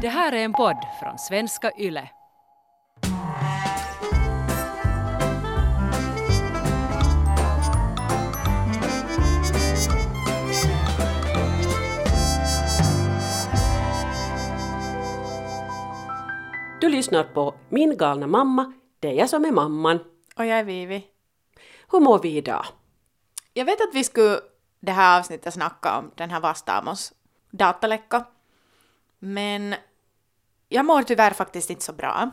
Det här är en podd från svenska YLE. Du lyssnar på Min galna mamma, det är jag som är mamman. Och jag är Vivi. Hur mår vi idag? Jag vet att vi skulle det här avsnittet snacka om den här Vastamos dataläcka. Men jag mår tyvärr faktiskt inte så bra.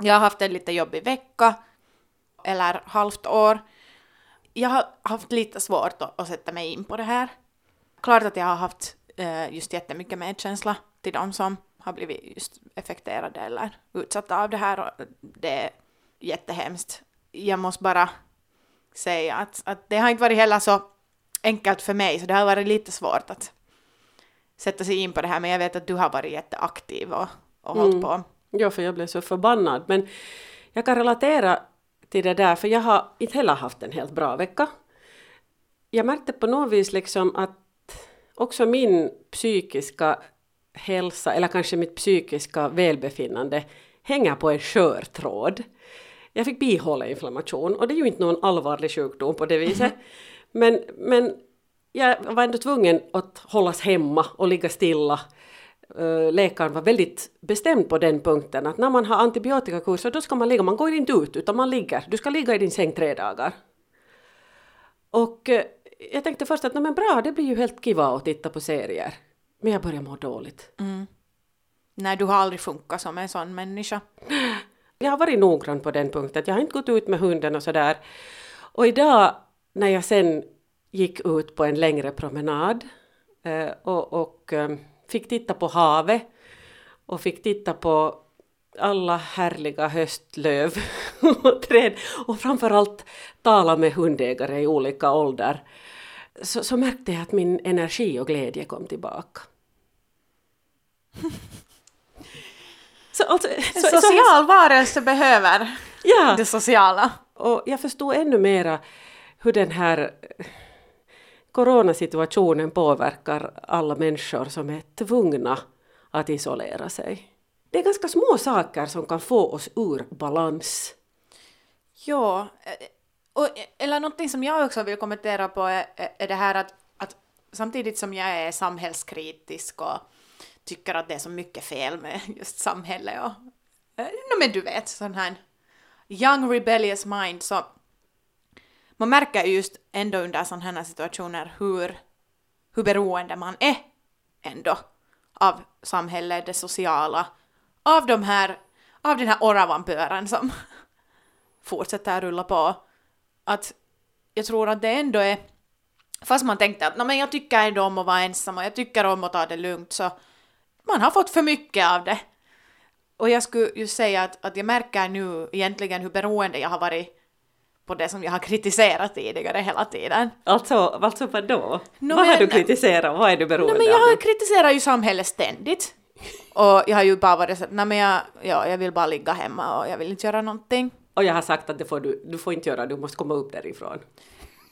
Jag har haft en lite jobbig vecka, eller halvt år. Jag har haft lite svårt att, att sätta mig in på det här. Klart att jag har haft eh, just jättemycket medkänsla till de som har blivit just effekterade eller utsatta av det här och det är jättehemskt. Jag måste bara säga att, att det har inte varit heller så enkelt för mig så det har varit lite svårt att sätta sig in på det här men jag vet att du har varit jätteaktiv och, och mm. hållit på. Ja, för jag blev så förbannad men jag kan relatera till det där för jag har inte heller haft en helt bra vecka. Jag märkte på något vis liksom att också min psykiska hälsa eller kanske mitt psykiska välbefinnande hänger på en skör tråd. Jag fick bihåleinflammation och det är ju inte någon allvarlig sjukdom på det viset. Men, men jag var ändå tvungen att hållas hemma och ligga stilla. Läkaren var väldigt bestämd på den punkten att när man har antibiotikakurser då ska man ligga, man går inte ut utan man ligger. Du ska ligga i din säng tre dagar. Och jag tänkte först att men bra, det blir ju helt kiva att titta på serier. Men jag börjar må dåligt. Mm. Nej, du har aldrig funkat som en sån människa. Jag har varit noggrann på den punkten. Jag har inte gått ut med hunden och sådär. Och idag när jag sen gick ut på en längre promenad eh, och, och eh, fick titta på havet och fick titta på alla härliga höstlöv och träd och framförallt tala med hundägare i olika åldrar så, så märkte jag att min energi och glädje kom tillbaka. så, alltså, så, en social så, varelse behöver ja, det sociala. Och jag förstod ännu mera hur den här coronasituationen påverkar alla människor som är tvungna att isolera sig. Det är ganska små saker som kan få oss ur balans. Ja, och, eller någonting som jag också vill kommentera på är, är det här att, att samtidigt som jag är samhällskritisk och tycker att det är så mycket fel med just samhället och eh, no, men du vet, sån här young rebellious mind så man märker just ändå under sådana här situationer hur, hur beroende man är ändå av samhället, det sociala, av de här, av den här oravampören som fortsätter rulla på att jag tror att det ändå är, fast man tänkte att men jag tycker ändå om att vara ensam och jag tycker om att ta det lugnt så man har fått för mycket av det. Och jag skulle ju säga att, att jag märker nu egentligen hur beroende jag har varit på det som jag har kritiserat tidigare hela tiden. Alltså, alltså vadå? No, vad har du kritiserat? Vad är du beroende no, men Jag av? kritiserar ju samhället ständigt. Och jag har ju bara varit så att men jag, ja, jag vill bara ligga hemma och jag vill inte göra någonting. Och jag har sagt att det får du, du får inte göra, du måste komma upp därifrån.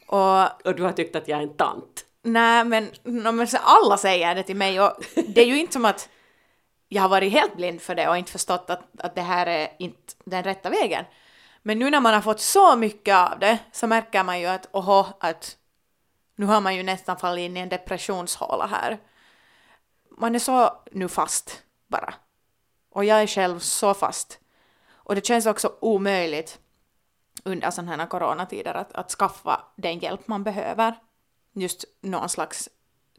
Och, och du har tyckt att jag är en tant. Nej, men, no, men alla säger det till mig och det är ju inte som att jag har varit helt blind för det och inte förstått att, att det här är inte den rätta vägen. Men nu när man har fått så mycket av det så märker man ju att oho, att nu har man ju nästan fallit in i en depressionshåla här. Man är så nu fast bara. Och jag är själv så fast. Och det känns också omöjligt under sådana här coronatider att, att skaffa den hjälp man behöver. Just någon slags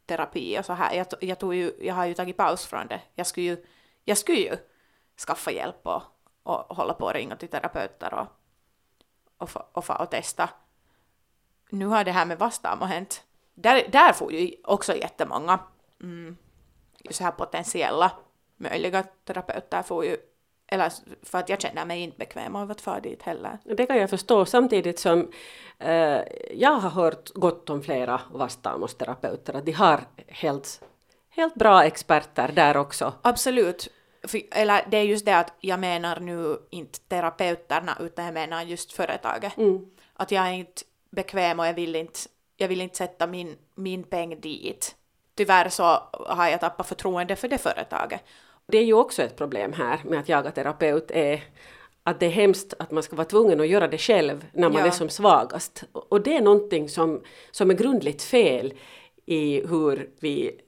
terapi och så här. Jag, jag, tog ju, jag har ju tagit paus från det. Jag skulle ju, jag skulle ju skaffa hjälp och, och hålla på och ringa till terapeuter och, och, och, och, testa. Nu har det här med Vastamo hänt. Där, där får ju också jättemånga mm, så här potentiella möjliga terapeuter får ju eller för att jag känner mig inte bekväm av att fara dit heller. Det kan jag förstå, samtidigt som eh, jag har hört gott om flera Vastaamos-terapeuter, att de har helt, helt bra experter där också. Absolut. För, eller det är just det att jag menar nu inte terapeuterna, utan jag menar just företaget. Mm. Att jag är inte bekväm och jag vill inte, jag vill inte sätta min, min peng dit. Tyvärr så har jag tappat förtroende för det företaget. Det är ju också ett problem här med att jaga terapeut är att det är hemskt att man ska vara tvungen att göra det själv när man Ja. är som svagast. Och det är någonting som, som är grundligt fel i hur vi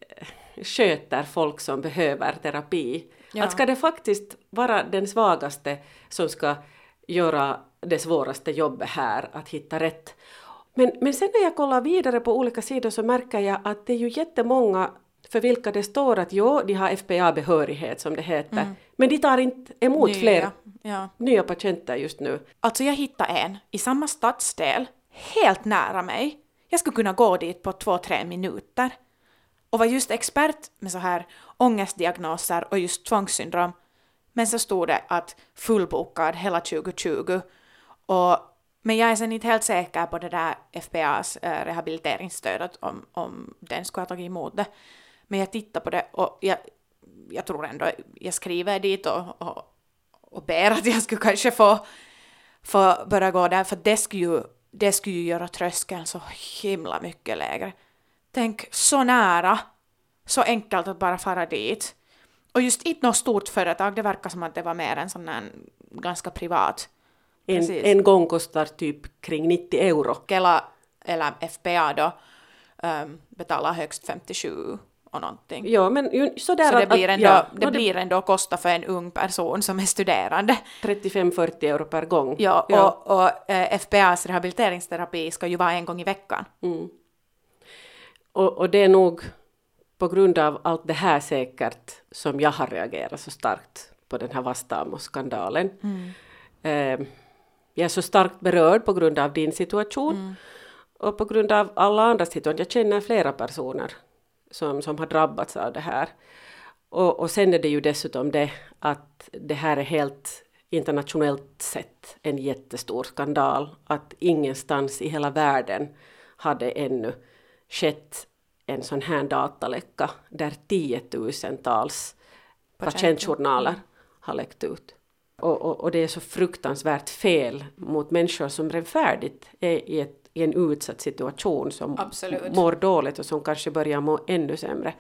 sköter folk som behöver terapi. Ja. Att ska det faktiskt vara den svagaste som ska göra det svåraste jobbet här, att hitta rätt. Men, men sen när jag kollar vidare på olika sidor så märker jag att det är ju jättemånga för vilka det står att jo, de har FPA-behörighet som det heter, men de tar inte emot Nya, fler Ja. nya patienter just nu. Alltså jag hittade en i samma stadsdel, helt nära mig. Jag skulle kunna gå dit på två, tre minuter. Och var just expert med så här ångestdiagnoser och just tvångssyndrom. Men så stod det att fullbokad hela 2020. Och, men jag är sen inte helt säker på det där FPAs eh, rehabiliteringsstöd, att om, om den skulle ha tagit emot det. Men jag tittar på det och jag, jag tror ändå, jag skriver dit och, och, och ber att jag skulle kanske få, få börja gå där, för det skulle ju, det skulle ju göra tröskeln så himla mycket lägre. Tänk, så nära, så enkelt att bara fara dit. Och just inte något stort företag, det verkar som att det var mer en sån här ganska privat. En, en gång kostar typ kring 90 euro. Kela eller FPA då um, betalar högst 57 och någonting. Ja, men ju, sådär Så det att, blir ändå, ja, det och blir ändå kosta för en ung person som är studerande. 35-40 euro per gång. Ja, och, och eh, FPAs rehabiliteringsterapi ska ju vara en gång i veckan. Och, och det är nog på grund av allt det här säkert som jag har reagerat så starkt på den här Vastamo-skandalen. Eh, jag är så starkt berörd på grund av din situation och på grund av alla andra situationer. Jag känner flera personer som, som har drabbats av det här. Och, och sen är det ju dessutom det att det här är helt internationellt sett en jättestor skandal. Att ingenstans i hela världen hade ännu skett en sån här dataläcka där tiotusentals patientjournaler har läckt ut. Och, och, och det är så fruktansvärt fel mot människor som redan färdigt är i, ett, i en utsatt situation som Absolut. mår dåligt och som kanske börjar må ännu sämre.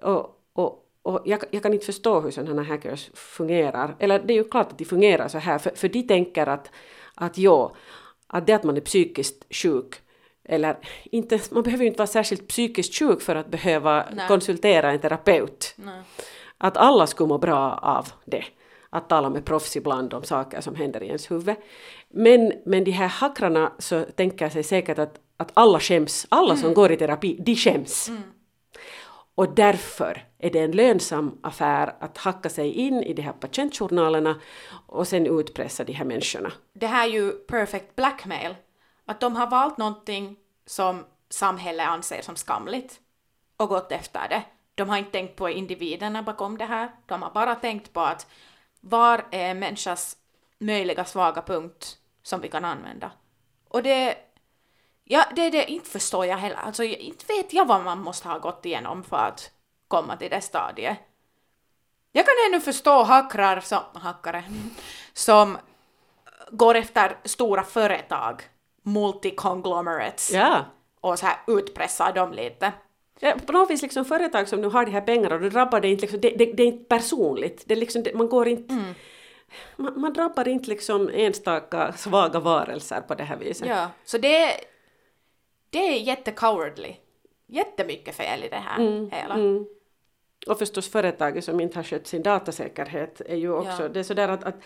Och, och, och jag, jag kan inte förstå hur sådana här hackers fungerar. Eller det är ju klart att de fungerar så här, för, för de tänker att, att ja, att det att man är psykiskt sjuk eller inte, man behöver ju inte vara särskilt psykiskt sjuk för att behöva Nej. konsultera en terapeut. Att alla skulle må bra av det. Att tala med proffs ibland om saker som händer i ens huvud. Men, men de här hackrarna så tänker sig säkert att, att alla skäms, alla som går i terapi, de skäms. Och därför är det en lönsam affär att hacka sig in i de här patientjournalerna och sen utpressa de här människorna. Det här är ju perfect blackmail. Att de har valt någonting som samhället anser som skamligt och gått efter det. De har inte tänkt på individerna bakom det här. De har bara tänkt på att var är människas möjliga svaga punkt som vi kan använda. Och det, ja, det, det inte förstår jag heller. Alltså, jag- inte vet jag vad man måste ha gått igenom för att komma till det stadiet. Jag kan ännu förstå hackrar som, hackare, som går efter stora företag, multiconglomerates, Ja. och så här utpressar dem lite. Ja, på något vis liksom företag som nu har de här pengarna, då drabbar det inte liksom, det, det, det är inte personligt. Det är liksom, det, man går inte... Man, man drabbar inte liksom enstaka svaga varelser på det här viset. Ja, så det, det är jättecowardly. Jättemycket fel i det här hela. Mm. Och förstås företaget som inte har skött sin datasäkerhet är ju också, Ja. det är sådär att, att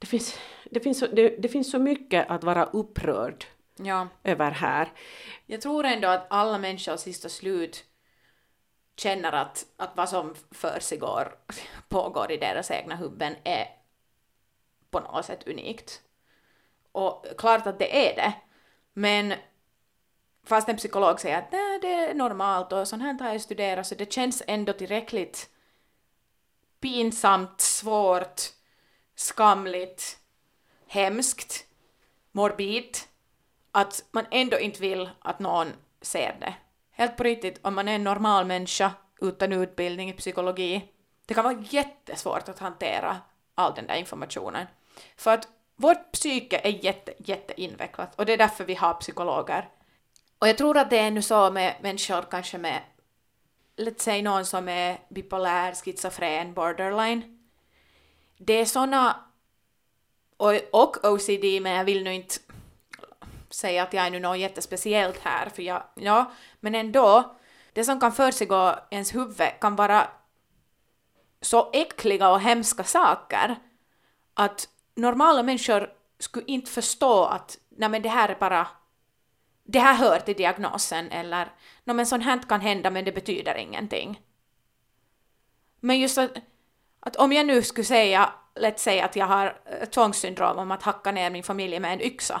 det, finns, det, finns så, det, det finns så mycket att vara upprörd Ja. över här. Jag tror ändå att alla människor sist och slut känner att, att vad som försiggår, pågår i deras egna huvuden är på något sätt unikt. Och klart att det är det, men fast en psykolog säger att Nej, det är normalt och sånt här har jag studerat så det känns ändå tillräckligt pinsamt, svårt, skamligt, hemskt, morbid att man ändå inte vill att någon ser det. Helt på riktigt, om man är en normal människa utan utbildning i psykologi, det kan vara jättesvårt att hantera all den där informationen. För att vårt psyke är jätte, jätteinvecklat och det är därför vi har psykologer. Och jag tror att det är nu så med människor kanske med låt säga någon som är bipolär, schizofren, borderline. Det är såna, och, och OCD, men jag vill nu inte säga att jag är nu något jättespeciellt här, för jag, ja, men ändå, det som kan försiggå i ens huvud kan vara så äckliga och hemska saker att normala människor skulle inte förstå att nej men det här är bara det här hör till diagnosen eller no, men sånt här kan hända men det betyder ingenting. Men just att, att om jag nu skulle säga, lätt säga att jag har äh, tvångssyndrom om att hacka ner min familj med en yxa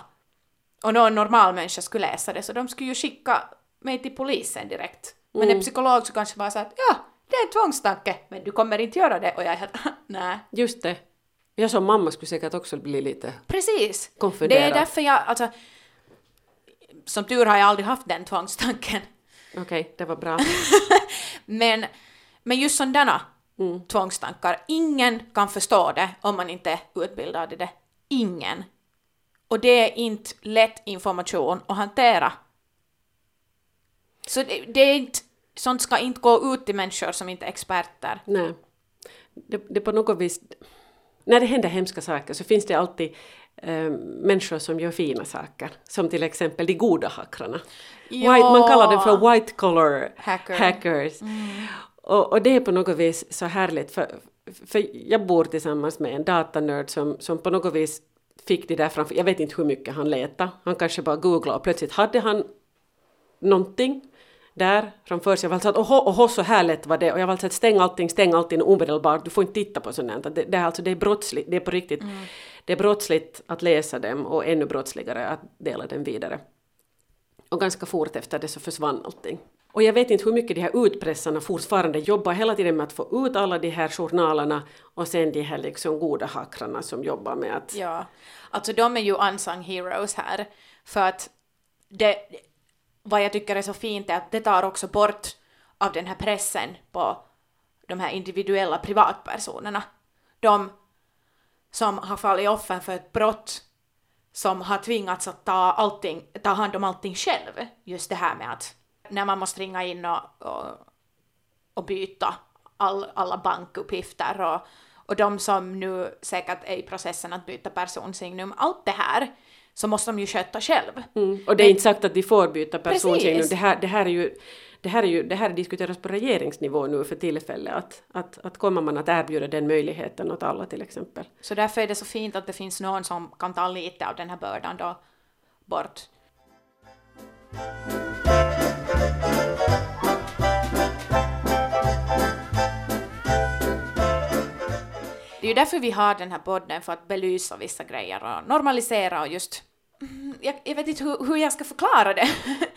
och någon normal människa skulle läsa det så de skulle ju skicka mig till polisen direkt. Men Mm. en psykolog så kanske bara så att ja, det är en tvångstanke men du kommer inte göra det och jag är helt nej. Just det. Jag som mamma skulle säkert också bli lite Precis. konfunderad. Det är därför jag, alltså, som tur har jag aldrig haft den tvångstanken. Okej, det var bra. Men, men just sådana tvångstankar, ingen kan förstå det om man inte är utbildad i det. Ingen. Och det är inte lätt information att hantera. Så det, det är inte, sånt ska inte gå ut till människor som inte är experter. Nej. Det, det på något vis... När det händer hemska saker så finns det alltid eh, människor som gör fina saker. Som till exempel de goda hackrarna. Ja. White, man kallar dem för white collar Hacker. hackers. Och, och det är på något vis så härligt för, för jag bor tillsammans med en datanörd som, som på något vis fick det där framför, jag vet inte hur mycket han letade, han kanske bara googlade och plötsligt hade han någonting där framför sig. Jag var alltså att oho, oho, så här lätt var det. Och jag var alltså att stäng allting, stäng allting omedelbart. Du får inte titta på sånt här. Det, det, är alltså, det är brottsligt, det är på riktigt. Det är brottsligt att läsa dem och ännu brottsligare att dela dem vidare. Och ganska fort efter det så försvann allting. Och jag vet inte hur mycket de här utpressarna fortfarande jobbar hela tiden med att få ut alla de här journalerna och sen de här liksom goda hackrarna som jobbar med att... Ja, alltså de är ju unsung heroes här. För att det, vad jag tycker är så fint är att det tar också bort av den här pressen på de här individuella privatpersonerna. De som har fallit offer för ett brott som har tvingats att ta, allting, ta hand om allting själv. Just det här med att när man måste ringa in och, och, och byta all, alla bankuppgifter och, och de som nu säkert är i processen att byta personsignum, allt det här så måste de ju sköta själv. Mm. Och det är inte sagt att de får byta personsignum. Det här, det här är ju det här, är ju, det här diskuteras på regeringsnivå nu för tillfället, att, att, att kommer man att erbjuda den möjligheten åt alla till exempel. Så därför är det så fint att det finns någon som kan ta lite av den här bördan då bort. Det är ju därför vi har den här podden, för att belysa vissa grejer och normalisera och just... Jag, jag vet inte hur, hur jag ska förklara det.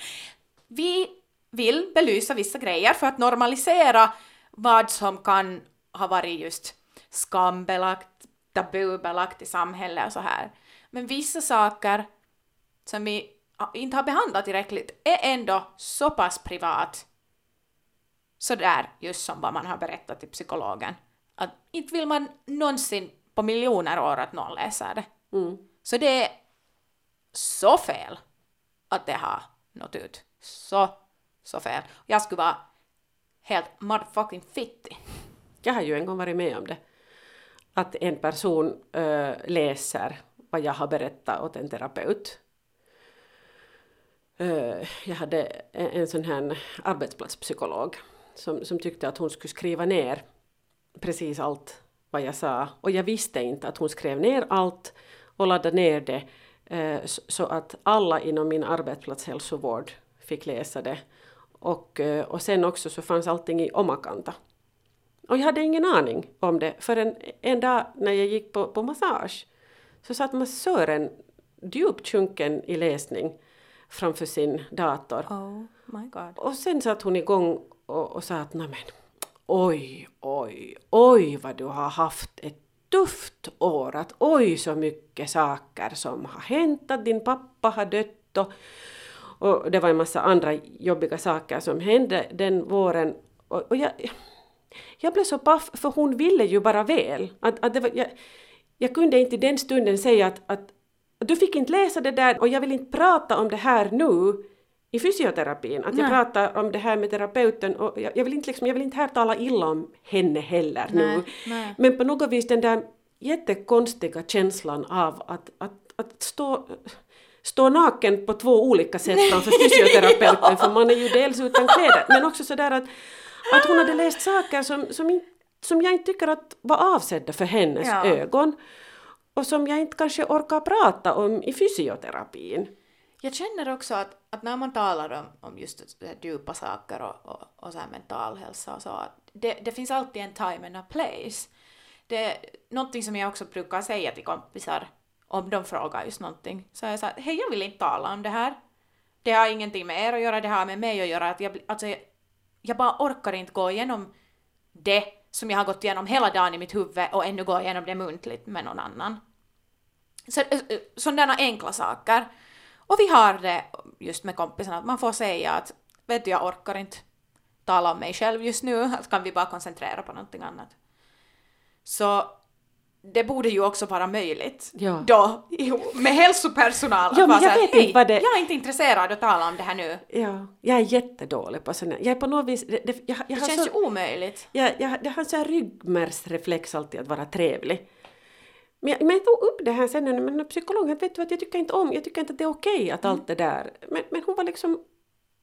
Vi vill belysa vissa grejer för att normalisera vad som kan ha varit just skambelagt, tabubelagt i samhället och så här. Men vissa saker som vi inte har behandlat tillräckligt är ändå så pass privat sådär just som vad man har berättat till psykologen. Att inte vill man någonsin på miljoner år att någon läser det. Mm. Så det är så fel att det har nått ut. Så, så fel. Jag skulle vara helt motherfucking fittig. Jag har ju en gång varit med om det. Att en person ö, läser vad jag har berättat åt en terapeut. Ö, jag hade en, en sån här arbetsplatspsykolog som, som tyckte att hon skulle skriva ner precis allt vad jag sa. Och jag visste inte att hon skrev ner allt och laddade ner det eh, så- att alla inom min arbetsplatshälsovård fick läsa det. Och, eh, och sen också så fanns allting i omakanta. Och jag hade ingen aning om det förrän en dag när jag gick på, på massage så satt massören djupt sjunken i läsning framför sin dator. Oh my god. Och sen satt hon igång och, och sa att men oj, oj, oj vad du har haft ett tufft år. Att oj så mycket saker som har hänt. Att din pappa har dött och, och det var en massa andra jobbiga saker som hände den våren. Och, och jag, jag blev så paff för hon ville ju bara väl. Att, att det var, jag, jag kunde inte i den stunden säga att, att du fick inte läsa det där och jag vill inte prata om det här nu i fysioterapin. Att jag Nej. pratar om det här med terapeuten och jag, jag, vill inte liksom, jag vill inte här tala illa om henne heller nu. Nej, nej. Men på något vis den där jättekonstiga känslan av att, att, att stå, stå naken på två olika sätt framför fysioterapeuten för man är ju dels utan kläder men också sådär att, att hon hade läst saker som, som, som jag inte tycker att var avsedda för hennes Ja. ögon och som jag inte kanske orkar prata om i fysioterapin. Jag känner också att, att när man talar om, om just djupa saker och, och, och så här mental hälsa och så, att det, det finns alltid en time and a place. Det är någonting som jag också brukar säga till kompisar om de frågar just någonting. Så jag sa hej jag vill inte tala om det här. Det har ingenting med er att göra, det har med mig att göra. Att jag, alltså, jag, jag bara orkar inte gå igenom det som jag har gått igenom hela dagen i mitt huvud och ännu gå igenom det muntligt med någon annan. Så, eh, eh, sådana enkla saker. Och vi har det just med kompisarna, att man får säga att vet du, jag orkar inte tala om mig själv just nu, att kan vi bara koncentrera på någonting annat. Så det borde ju också vara möjligt Ja. då med hälsopersonal Ja, men vara jag vet "Hej, inte vad det- jag är inte intresserad att tala om det här nu. Ja, jag är jättedålig på sådana. Jag är på något vis... Det, det, jag, jag Det känns så, ju omöjligt. jag, jag, jag har en sån här ryggmärgsreflex alltid att vara trevlig. Men jag, men jag tog upp det här sen, men psykologen, vet du att jag tycker inte om, jag tycker inte att det är okej att allt det där. Men, men hon var liksom,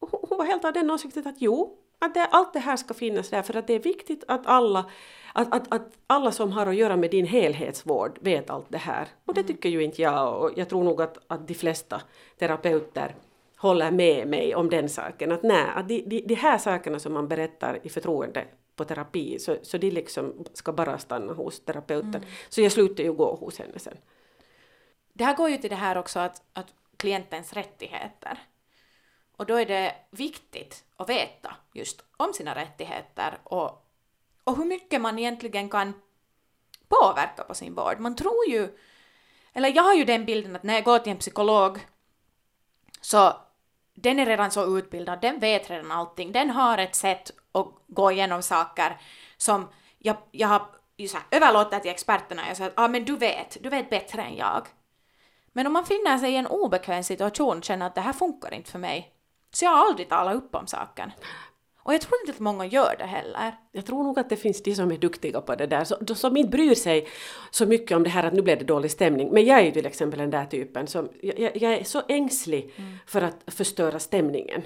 hon, hon var helt av den åsikten att jo, att det, allt det här ska finnas där för att det är viktigt att alla, att, att, att alla som har att göra med din helhetsvård vet allt det här. Och det tycker ju inte jag och jag tror nog att, att de flesta terapeuter håller med mig om den saken. Att nej, att de, de, de här sakerna som man berättar i förtroende på terapi, så, så de liksom ska bara stanna hos terapeuten. Så jag slutade ju gå hos henne sen. Det här går ju till det här också att, att klientens rättigheter. Och då är det viktigt att veta just om sina rättigheter och, och hur mycket man egentligen kan påverka på sin vård. Man tror ju, eller jag har ju den bilden att när jag går till en psykolog så den är redan så utbildad, den vet redan allting, den har ett sätt att gå igenom saker som jag, jag har så här, överlåtit till experterna. Jag säger att ah, men du vet, du vet bättre än jag. Men om man finner sig i en obekväm situation och känner att det här funkar inte för mig, så jag har aldrig talat upp om saken. Och jag tror inte att många gör det heller. Jag tror nog att det finns de som är duktiga på det där, så, som inte bryr sig så mycket om det här att nu blev det dålig stämning. Men jag är ju till exempel den där typen som, jag, jag är så ängslig för att förstöra stämningen.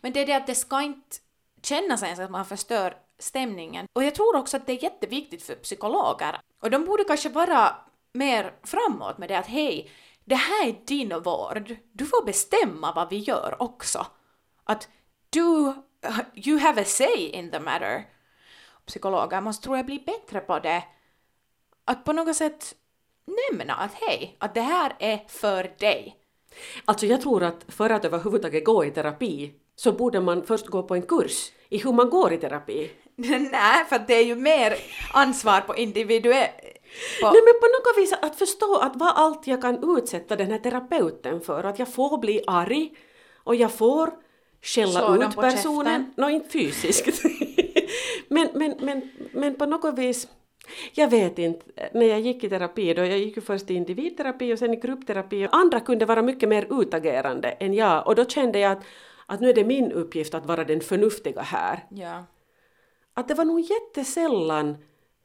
Men det är det att det ska inte känna sig att man förstör stämningen. Och jag tror också att det är jätteviktigt för psykologer. Och de borde kanske vara mer framåt med det att hej, det här är din vård. Du får bestämma vad vi gör också. Att du, you have a say in the matter. Psykologer måste tror jag bli bättre på det. Att på något sätt nämna att hej, att det här är för dig. Alltså jag tror att för att överhuvudtaget gå i terapi så borde man först gå på en kurs i hur man går i terapi. Nej, för det är ju mer ansvar på individuell... På... Nej men på något vis att förstå att vad allt jag kan utsätta den här terapeuten för, att jag får bli arg och jag får skälla Slå ut personen, nå inte fysiskt. men, men, men, men på något vis, jag vet inte, när jag gick i terapi då, jag gick ju först i individterapi och sen i gruppterapi, andra kunde vara mycket mer utagerande än jag. Och då kände jag att, att nu är det min uppgift att vara den förnuftiga här. Ja. Att det var nog jättesällan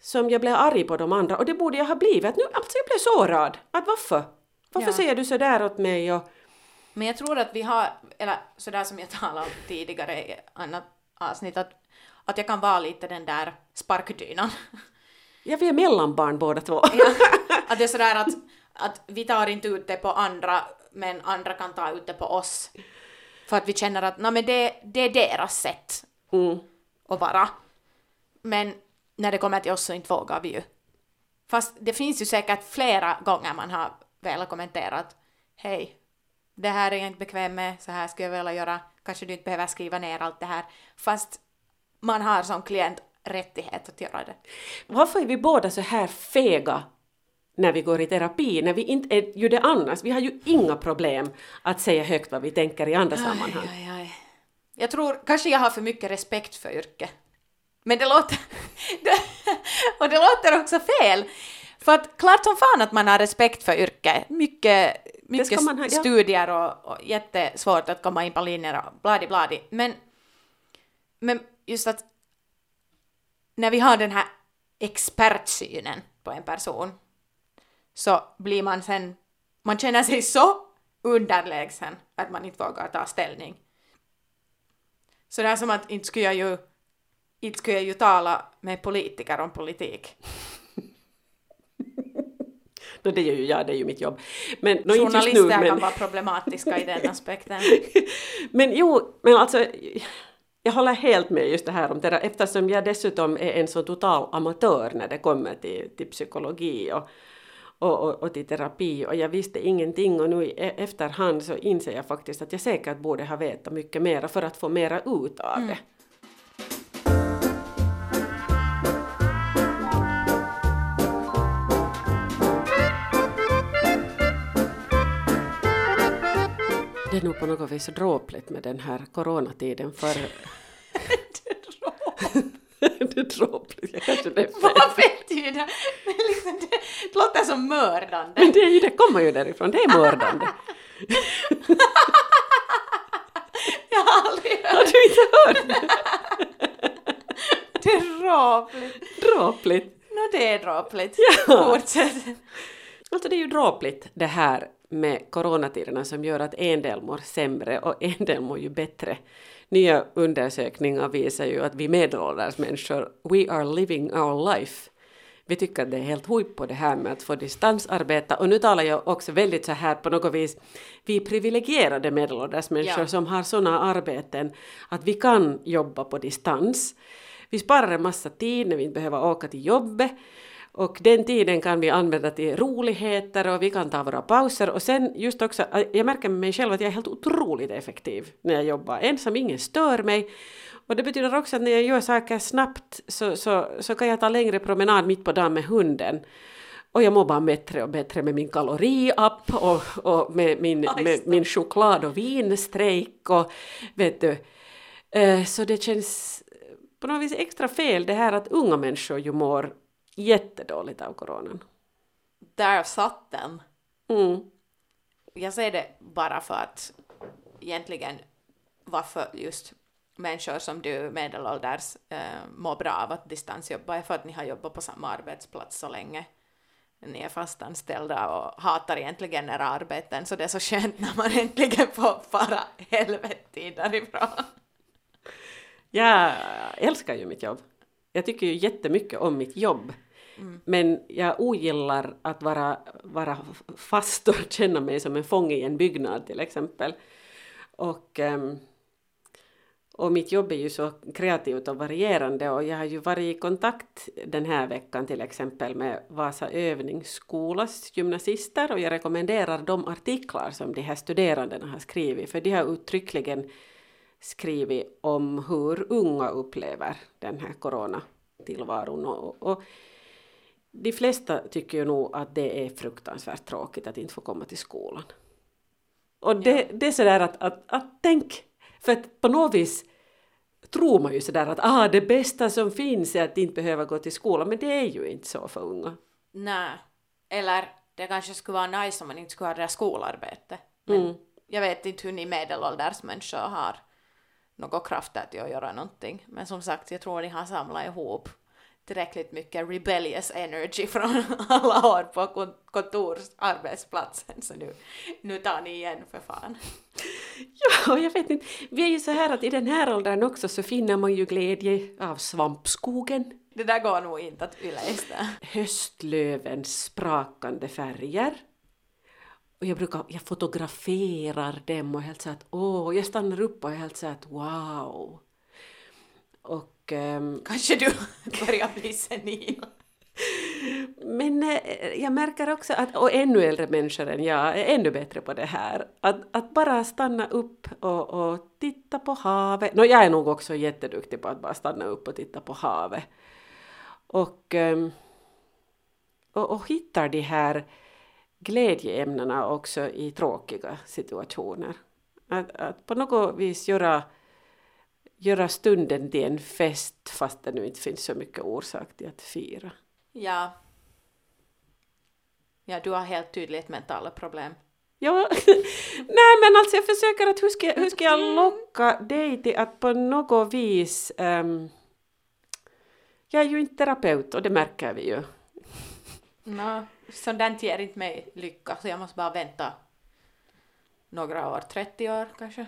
som jag blev arg på de andra och det borde jag ha blivit. Att nu, alltså jag blev sårad. Att varför? Varför Ja. säger du så där åt mig? Och, Men jag tror att vi har, eller sådär som jag talade om tidigare i annat avsnitt, att, att jag kan vara lite den där sparkdynan. ja, vi är mellanbarn båda två. Ja, att det är sådär att, att vi tar inte ut det på andra, men andra kan ta ut det på oss. För att vi känner att men det, det är deras sätt Mm. att vara. Men när det kommer till oss så inte vågar vi ju. Fast det finns ju säkert flera gånger man har velat kommentera att hej, det här är jag inte bekväm med, så här skulle jag vilja göra, kanske du inte behöver skriva ner allt det här. Fast man har som klient rättighet att göra det. Varför är vi båda så här fega när vi går i terapi, när vi inte är ju det annars? Vi har ju inga problem att säga högt vad vi tänker i andra sammanhang. Aj, aj, aj. Jag tror kanske jag har för mycket respekt för yrket. Men det låter... och det låter också fel. För att klart som fan att man har respekt för yrket. Mycket mycket ha- ja. studier och, och jättesvårt att komma in på linjer och bladi bladi. Men, men just att när vi har den här expertsynen på en person så blir man sen, man känner sig så underlägsen att man inte vågar ta ställning. Så det är som att inte skulle jag ju, inte skulle jag ju tala med politiker om politik. No, det gör ju jag, det är ju mitt jobb. Men, no, Journalister nu, kan men, vara problematiska i den aspekten. men jo, men alltså jag håller helt med just det här om det där, eftersom jag dessutom är en så total amatör när det kommer till, till psykologi och, och, och, och till terapi och jag visste ingenting och nu i e- efterhand så inser jag faktiskt att jag säkert borde ha vetat mycket mera för att få mera ut av det. Det är nog på något vis dråpligt med den här coronatiden för... är dråpligt, jag kanske det är. Vad betyder det? Men liksom det? Det låter som mördande. Men det, är ju, det kommer ju därifrån, det är mördande. Jag har aldrig Har hört du inte hört det? det. Dråpligt. Dråpligt. Nå, det är dråpligt. Ja. Fortsätt. Alltså det är ju dråpligt det här med coronatiderna som gör att en del mår sämre och en del mår ju bättre. Nya undersökningar visar ju att vi medelålders människor, we are living our life. Vi tycker att det är helt hojp på det här med att få distansarbeta och nu talar jag också väldigt så här på något vis, vi är privilegierade medelålders människor Ja. som har sådana arbeten att vi kan jobba på distans. Vi sparar en massa tid när vi inte behöver åka till jobbet och den tiden kan vi använda till roligheter och vi kan ta våra pauser och sen just också, jag märker med mig själv att jag är helt otroligt effektiv när jag jobbar ensam, ingen stör mig. Och det betyder också att när jag gör saker snabbt så, så, så kan jag ta längre promenad mitt på dagen med hunden. Och jag mår bara bättre och bättre med min kaloriapp och, och med, min, med min choklad och vinstrejk och vet du. Eh, Så det känns på något vis extra fel det här att unga människor ju mår jättedåligt av coronan. Där satt den. Mm. Jag säger det bara för att egentligen varför just människor som du medelålders eh, mår bra av att distansjobba är för att ni har jobbat på samma arbetsplats så länge. Ni är fastanställda och hatar egentligen era arbeten så det är så skönt när man äntligen får fara helvete därifrån. Jag älskar ju mitt jobb. Jag tycker ju jättemycket om mitt jobb. Men jag ogillar att vara, vara fast och känna mig som en fånge i en byggnad till exempel. Och, ehm, och mitt jobb är ju så kreativt och varierande och jag har ju varit i kontakt den här veckan till exempel med Vasa övningsskolas gymnasister och jag rekommenderar de artiklar som de här studerandena har skrivit för de har uttryckligen skrivit om hur unga upplever den här coronatillvaron. Och, och de flesta tycker ju nog att det är fruktansvärt tråkigt att inte få komma till skolan. Och det, det är sådär att, att, att tänk, för att på något vis tror man ju sådär att ah, det bästa som finns är att inte behöva gå till skolan, men det är ju inte så för unga. Nej. Eller det kanske skulle vara nice om man inte skulle ha det där skolarbete. Men Mm. jag vet inte hur ni medelålders människor har något kraft till att göra någonting. Men som sagt, jag tror ni har samlat ihop tillräckligt mycket rebellious energy från alla år på kon- kontorsarbetsplatsen. Så nu, nu tar ni igen för fan. Ja, jag vet inte. Vi är ju så här att i den här åldern också så finner man ju glädje av svampskogen, Det där går nog inte att yleistä. höstlövens sprakande färger. Och jag brukar, jag fotograferar dem och helt så att åh, jag stannar upp och helt så att wow. Och ehm, Kanske du börjar bli senil. Men eh, jag märker också att, och ännu äldre människor än jag är ännu bättre på det här, att, att bara stanna upp och, och titta på havet. Nå, jag är nog också jätteduktig på att bara stanna upp och titta på havet. Och, ehm, och, och hittar de här glädjeämnena också i tråkiga situationer. Att, att på något vis göra, göra stunden till en fest fast det nu inte finns så mycket orsak till att fira. Ja. Ja, du har helt tydligt mentala problem. Ja, nej men alltså jag försöker att hur ska, hur ska jag locka dig till att på något vis ehm, jag är ju inte terapeut och det märker vi ju. No, sådant ger inte mig lycka, så jag måste bara vänta några år, 30 år kanske.